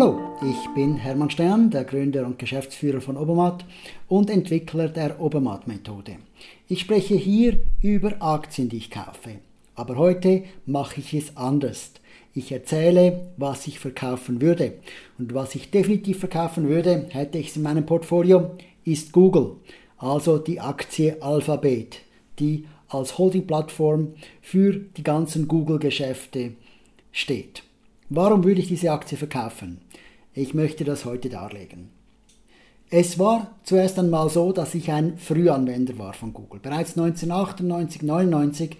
Hallo, ich bin Hermann Stern, der Gründer und Geschäftsführer von Obermatt und Entwickler der Obermatt-Methode. Ich spreche hier über Aktien, die ich kaufe. Aber heute mache ich es anders. Ich erzähle, was ich verkaufen würde. Und was ich definitiv verkaufen würde, hätte ich es in meinem Portfolio, ist Google. Also die Aktie Alphabet, die als Holding-Plattform für die ganzen Google-Geschäfte steht. Warum würde ich diese Aktie verkaufen? Ich möchte das heute darlegen. Es war zuerst einmal so, dass ich ein Frühanwender war von Google. Bereits 1998, 99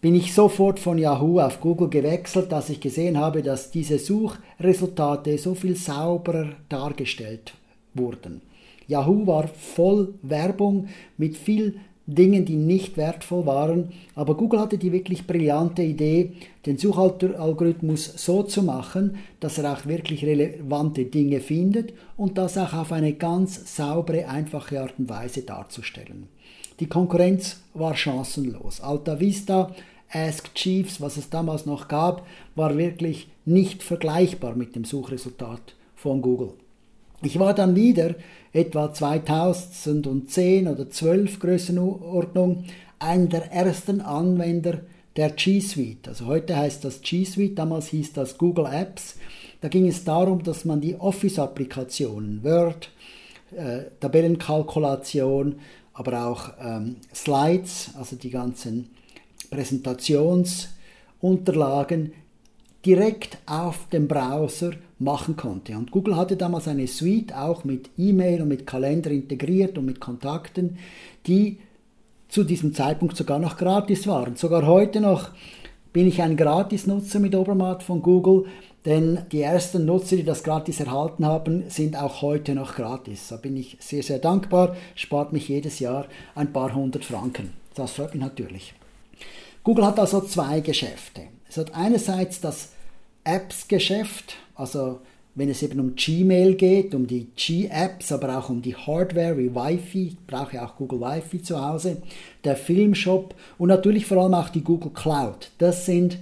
bin ich sofort von Yahoo auf Google gewechselt, dass ich gesehen habe, dass diese Suchresultate so viel sauberer dargestellt wurden. Yahoo war voll Werbung mit viel Dingen, die nicht wertvoll waren. Aber Google hatte die wirklich brillante Idee, den Suchalgorithmus so zu machen, dass er auch wirklich relevante Dinge findet und das auch auf eine ganz saubere, einfache Art und Weise darzustellen. Die Konkurrenz war chancenlos. Alta Vista, Ask Chiefs, was es damals noch gab, war wirklich nicht vergleichbar mit dem Suchresultat von Google. Ich war dann wieder etwa 2010 oder 12 Größenordnung einer der ersten Anwender der G Suite. Also heute heißt das G Suite, damals hieß das Google Apps. Da ging es darum, dass man die Office-Applikationen, Word, äh, Tabellenkalkulation, aber auch ähm, Slides, also die ganzen Präsentationsunterlagen direkt auf dem Browser machen konnte. Und Google hatte damals eine Suite auch mit E-Mail und mit Kalender integriert und mit Kontakten, die zu diesem Zeitpunkt sogar noch gratis waren. Sogar heute noch bin ich ein Gratis-Nutzer mit Obermatt von Google, denn die ersten Nutzer, die das gratis erhalten haben, sind auch heute noch gratis. Da bin ich sehr, sehr dankbar, spart mich jedes Jahr ein paar hundert Franken. Das freut mich natürlich. Google hat also zwei Geschäfte. Es hat einerseits das Apps-Geschäft, also wenn es eben um Gmail geht, um die G-Apps, aber auch um die Hardware wie Wi-Fi, ich brauche auch Google Wi-Fi zu Hause, der Filmshop und natürlich vor allem auch die Google Cloud. Das sind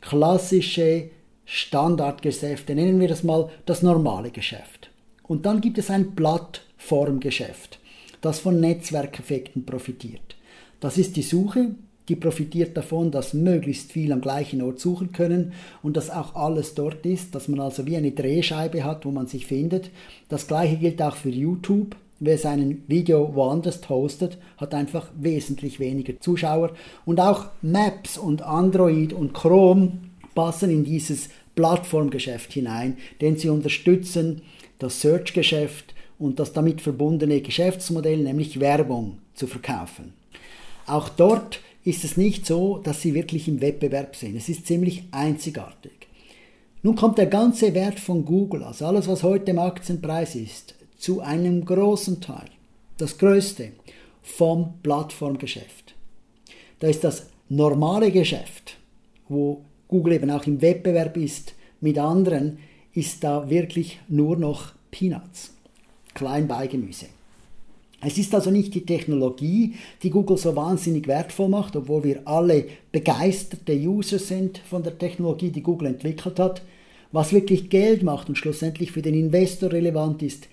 klassische Standardgeschäfte, nennen wir das mal das normale Geschäft. Und dann gibt es ein Plattformgeschäft, das von Netzwerkeffekten profitiert. Das ist die Suche, die profitiert davon, dass möglichst viel am gleichen Ort suchen können und dass auch alles dort ist, dass man also wie eine Drehscheibe hat, wo man sich findet. Das gleiche gilt auch für YouTube. Wer sein Video woanders postet, hat einfach wesentlich weniger Zuschauer. Und auch Maps und Android und Chrome passen in dieses Plattformgeschäft hinein, denn sie unterstützen das Search-Geschäft und das damit verbundene Geschäftsmodell, nämlich Werbung zu verkaufen. Auch dort ist es nicht so, dass sie wirklich im Wettbewerb sind. Es ist ziemlich einzigartig. Nun kommt der ganze Wert von Google, also alles, was heute im Aktienpreis ist, zu einem großen Teil, das größte, vom Plattformgeschäft. Da ist das normale Geschäft, wo Google eben auch im Wettbewerb ist mit anderen, ist da wirklich nur noch Peanuts, Kleinbeigemüse. Es ist also nicht die Technologie, die Google so wahnsinnig wertvoll macht, obwohl wir alle begeisterte User sind von der Technologie, die Google entwickelt hat. Was wirklich Geld macht und schlussendlich für den Investor relevant ist,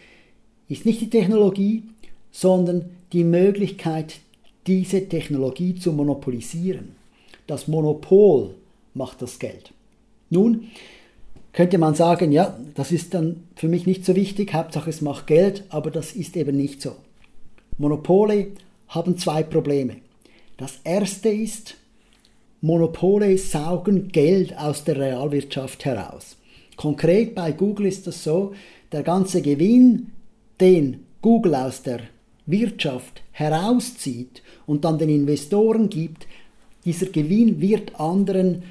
ist nicht die Technologie, sondern die Möglichkeit, diese Technologie zu monopolisieren. Das Monopol macht das Geld. Nun könnte man sagen, ja, das ist dann für mich nicht so wichtig, Hauptsache es macht Geld, aber das ist eben nicht so. Monopole haben zwei Probleme. Das erste ist, Monopole saugen Geld aus der Realwirtschaft heraus. Konkret bei Google ist das so, der ganze Gewinn, den Google aus der Wirtschaft herauszieht und dann den Investoren gibt, dieser Gewinn wird anderen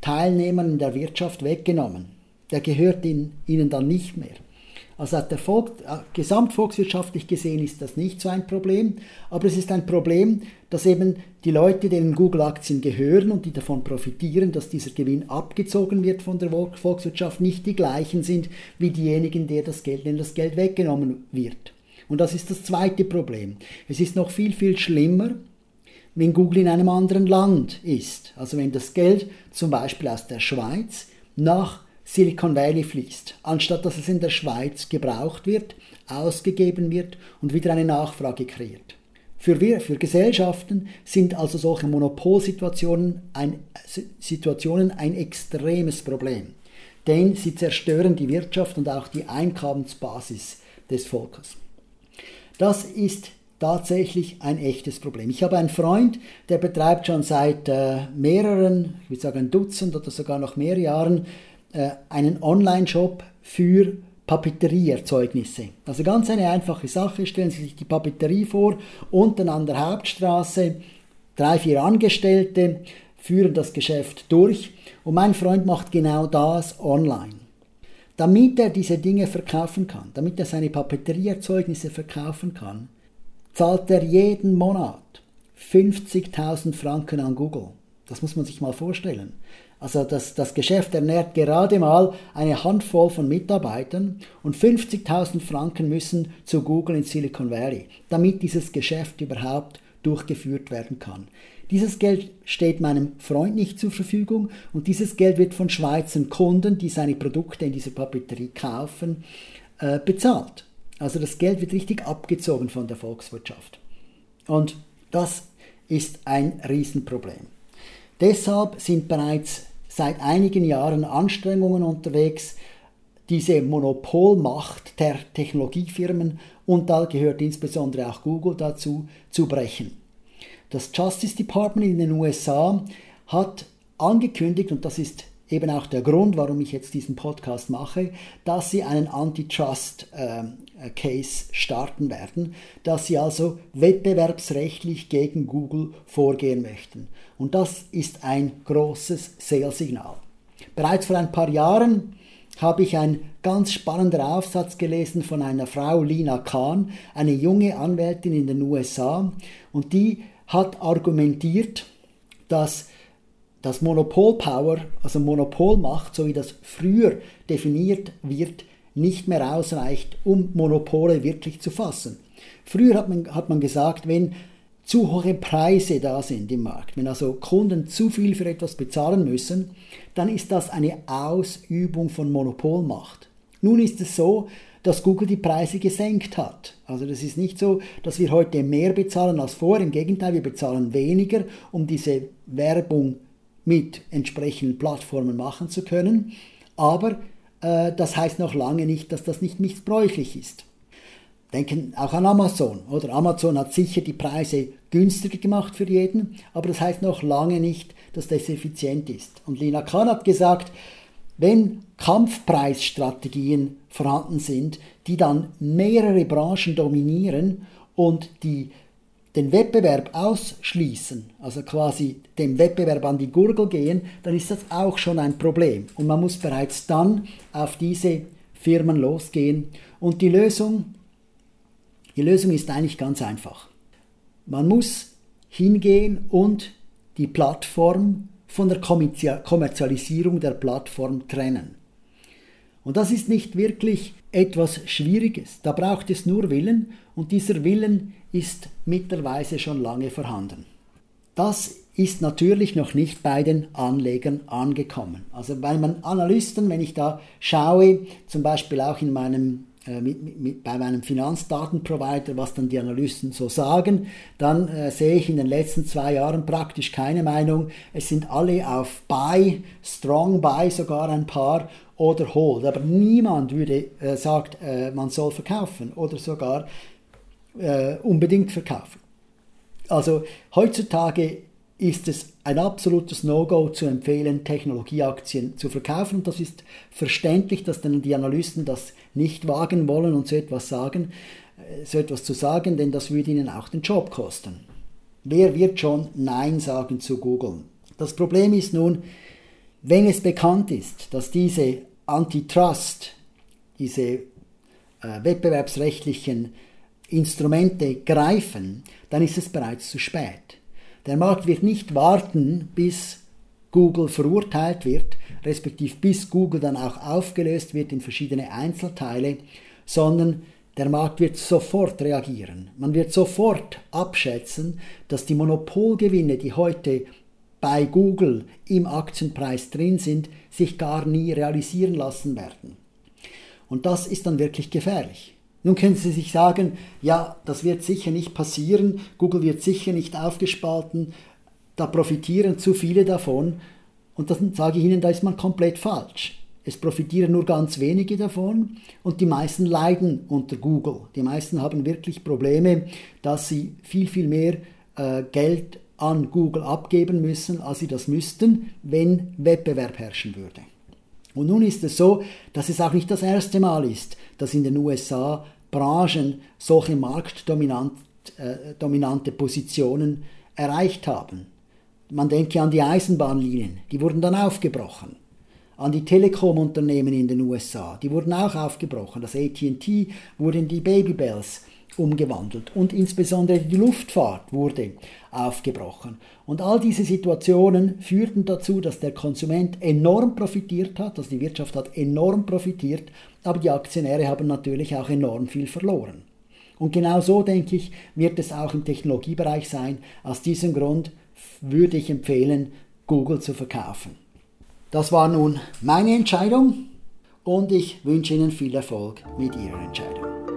Teilnehmern in der Wirtschaft weggenommen. Der gehört ihnen dann nicht mehr. Also Volk, äh, gesamtvolkswirtschaftlich gesehen ist das nicht so ein Problem, aber es ist ein Problem, dass eben die Leute, denen Google-Aktien gehören und die davon profitieren, dass dieser Gewinn abgezogen wird von der Volkswirtschaft, nicht die gleichen sind wie diejenigen, denen das Geld, denen das Geld weggenommen wird. Und das ist das zweite Problem. Es ist noch viel, viel schlimmer, wenn Google in einem anderen Land ist. Also wenn das Geld zum Beispiel aus der Schweiz nach Silicon Valley fließt, anstatt dass es in der Schweiz gebraucht wird, ausgegeben wird und wieder eine Nachfrage kreiert. Für, wir, für Gesellschaften sind also solche Monopolsituationen ein, Situationen ein extremes Problem, denn sie zerstören die Wirtschaft und auch die Einkommensbasis des Volkes. Das ist tatsächlich ein echtes Problem. Ich habe einen Freund, der betreibt schon seit äh, mehreren, ich würde sagen ein Dutzend oder sogar noch mehr Jahren, äh, einen Online-Shop für Papeterieerzeugnisse. Also ganz eine einfache Sache. Stellen Sie sich die Papeterie vor, unten an der Hauptstraße, drei, vier Angestellte führen das Geschäft durch und mein Freund macht genau das online. Damit er diese Dinge verkaufen kann, damit er seine Papeterieerzeugnisse verkaufen kann, zahlt er jeden Monat 50.000 Franken an Google. Das muss man sich mal vorstellen. Also das, das Geschäft ernährt gerade mal eine Handvoll von Mitarbeitern und 50.000 Franken müssen zu Google in Silicon Valley, damit dieses Geschäft überhaupt durchgeführt werden kann. Dieses Geld steht meinem Freund nicht zur Verfügung und dieses Geld wird von Schweizer Kunden, die seine Produkte in dieser Papeterie kaufen, äh, bezahlt. Also das Geld wird richtig abgezogen von der Volkswirtschaft. Und das ist ein Riesenproblem. Deshalb sind bereits seit einigen Jahren Anstrengungen unterwegs, diese Monopolmacht der Technologiefirmen und da gehört insbesondere auch Google dazu, zu brechen. Das Justice Department in den USA hat angekündigt, und das ist eben auch der Grund, warum ich jetzt diesen Podcast mache, dass sie einen Antitrust äh, Case starten werden, dass sie also wettbewerbsrechtlich gegen Google vorgehen möchten. Und das ist ein großes Sales-Signal. Bereits vor ein paar Jahren habe ich einen ganz spannenden Aufsatz gelesen von einer Frau, Lina Kahn, eine junge Anwältin in den USA, und die hat argumentiert, dass das Monopolpower, also Monopolmacht, so wie das früher definiert wird, nicht mehr ausreicht, um Monopole wirklich zu fassen. Früher hat man, hat man gesagt, wenn zu hohe Preise da sind im Markt, wenn also Kunden zu viel für etwas bezahlen müssen, dann ist das eine Ausübung von Monopolmacht. Nun ist es so, dass Google die Preise gesenkt hat. Also das ist nicht so, dass wir heute mehr bezahlen als vorher. Im Gegenteil, wir bezahlen weniger, um diese Werbung mit entsprechenden Plattformen machen zu können. Aber äh, das heißt noch lange nicht, dass das nicht missbräuchlich ist. Denken auch an Amazon. Oder Amazon hat sicher die Preise günstiger gemacht für jeden, aber das heißt noch lange nicht, dass das effizient ist. Und Lina Kahn hat gesagt, wenn Kampfpreisstrategien vorhanden sind, die dann mehrere Branchen dominieren und die den Wettbewerb ausschließen, also quasi dem Wettbewerb an die Gurgel gehen, dann ist das auch schon ein Problem. Und man muss bereits dann auf diese Firmen losgehen. Und die Lösung, die Lösung ist eigentlich ganz einfach. Man muss hingehen und die Plattform von der Kommerzialisierung der Plattform trennen. Und das ist nicht wirklich etwas Schwieriges. Da braucht es nur Willen und dieser Willen ist mittlerweile schon lange vorhanden. Das ist natürlich noch nicht bei den Anlegern angekommen. Also bei meinen Analysten, wenn ich da schaue, zum Beispiel auch in meinem mit, mit, bei meinem Finanzdatenprovider, was dann die Analysten so sagen, dann äh, sehe ich in den letzten zwei Jahren praktisch keine Meinung. Es sind alle auf Buy, Strong Buy sogar ein paar oder Hold. Aber niemand würde äh, sagt, äh, man soll verkaufen oder sogar äh, unbedingt verkaufen. Also heutzutage ist es ein absolutes No-Go zu empfehlen, Technologieaktien zu verkaufen. Das ist verständlich, dass dann die Analysten das nicht wagen wollen und so etwas sagen, äh, so etwas zu sagen, denn das würde ihnen auch den Job kosten. Wer wird schon Nein sagen zu Google? Das Problem ist nun, wenn es bekannt ist, dass diese Antitrust, diese äh, wettbewerbsrechtlichen Instrumente greifen, dann ist es bereits zu spät. Der Markt wird nicht warten, bis Google verurteilt wird, respektive bis Google dann auch aufgelöst wird in verschiedene Einzelteile, sondern der Markt wird sofort reagieren. Man wird sofort abschätzen, dass die Monopolgewinne, die heute bei Google im Aktienpreis drin sind, sich gar nie realisieren lassen werden. Und das ist dann wirklich gefährlich. Nun können Sie sich sagen, ja, das wird sicher nicht passieren, Google wird sicher nicht aufgespalten, da profitieren zu viele davon. Und dann sage ich Ihnen, da ist man komplett falsch. Es profitieren nur ganz wenige davon und die meisten leiden unter Google. Die meisten haben wirklich Probleme, dass sie viel, viel mehr äh, Geld an Google abgeben müssen, als sie das müssten, wenn Wettbewerb herrschen würde. Und nun ist es so, dass es auch nicht das erste Mal ist, dass in den USA Branchen solche marktdominante äh, Positionen erreicht haben. Man denke an die Eisenbahnlinien, die wurden dann aufgebrochen. An die Telekomunternehmen in den USA, die wurden auch aufgebrochen. Das ATT wurde in die Babybells umgewandelt und insbesondere die Luftfahrt wurde aufgebrochen. Und all diese Situationen führten dazu, dass der Konsument enorm profitiert hat, dass die Wirtschaft hat enorm profitiert, aber die Aktionäre haben natürlich auch enorm viel verloren. Und genau so, denke ich, wird es auch im Technologiebereich sein. Aus diesem Grund würde ich empfehlen, Google zu verkaufen. Das war nun meine Entscheidung und ich wünsche Ihnen viel Erfolg mit Ihrer Entscheidung.